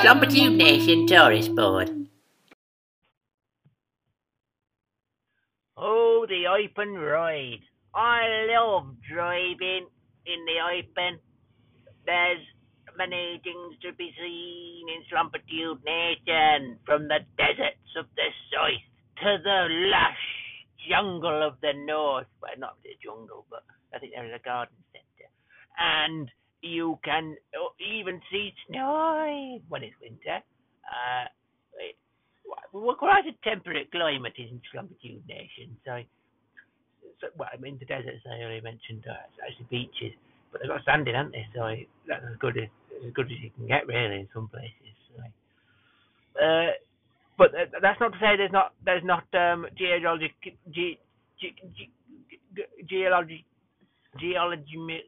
Slumpitude Nation Tourist Board. Oh, the open ride. I love driving in the open. There's many things to be seen in Slumpitude Nation, from the deserts of the south to the lush jungle of the north. Well, not the jungle, but I think there is a garden centre. And you can uh, even see snow when it's winter. Uh, we're quite a temperate climate in Slumpitude Nation, so, so well, I mean the deserts I already mentioned, uh, actually beaches, but they've got sand in, haven't they? So that's as good as as good as you can get really in some places. So. Uh, but that's not to say there's not there's not um, geologic ge, ge, ge, geology geology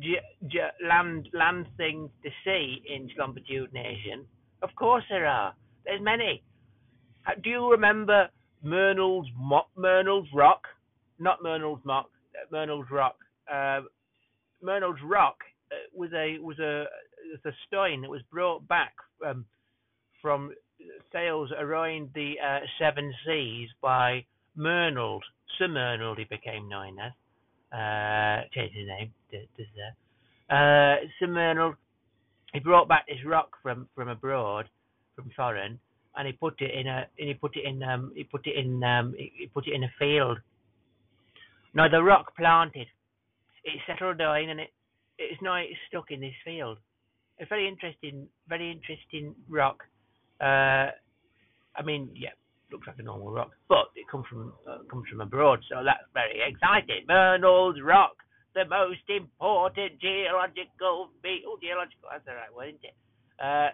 ge, land land things to see in Slumpitude Nation. Of course there are. There's many. Uh, Do you remember Murnell's Mo- Rock? Not Murnell's Mock. uh, Rock. Uh, Rock uh, was a was a was a stone that was brought back um, from sails around the uh, seven seas by Murnald. Sir Murnald he became known as. Uh, changed his name. Sir. Uh, Sir Murnald. He brought back this rock from from abroad, from foreign, and he put it in a and he put it in um he put it in um he, he put it in a field. Now the rock planted, it settled down and it it's now it's stuck in this field. A very interesting, very interesting rock. Uh, I mean, yeah, looks like a normal rock, but it comes from uh, comes from abroad, so that's very exciting. Murnell's Rock, the most important geological feature. Oh, geological, that's the right word, isn't it? Uh,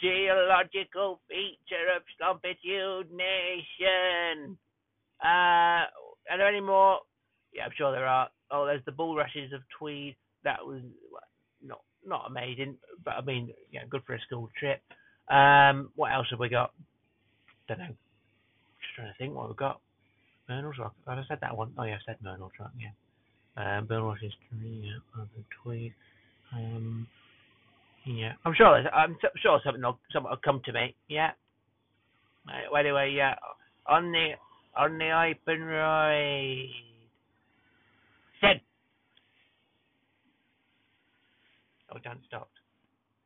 geological feature of Slumpitude Nation. Uh, are there any more? Yeah, I'm sure there are. Oh, there's the bulrushes of Tweed. That was not not amazing, but I mean, yeah, good for a school trip. Um, what else have we got? Don't know. Trying to think what we've got. Murnell's Rock. Oh, I said that one. Oh yeah, I said Murnell's Rock. Yeah. Um, Bulrushes Tree. Yeah, of the Tweed. Um, yeah, I'm sure. I'm s- sure something will something will come to me. Yeah. Well, anyway, yeah. On the on the open ride. Said. Oh, don't.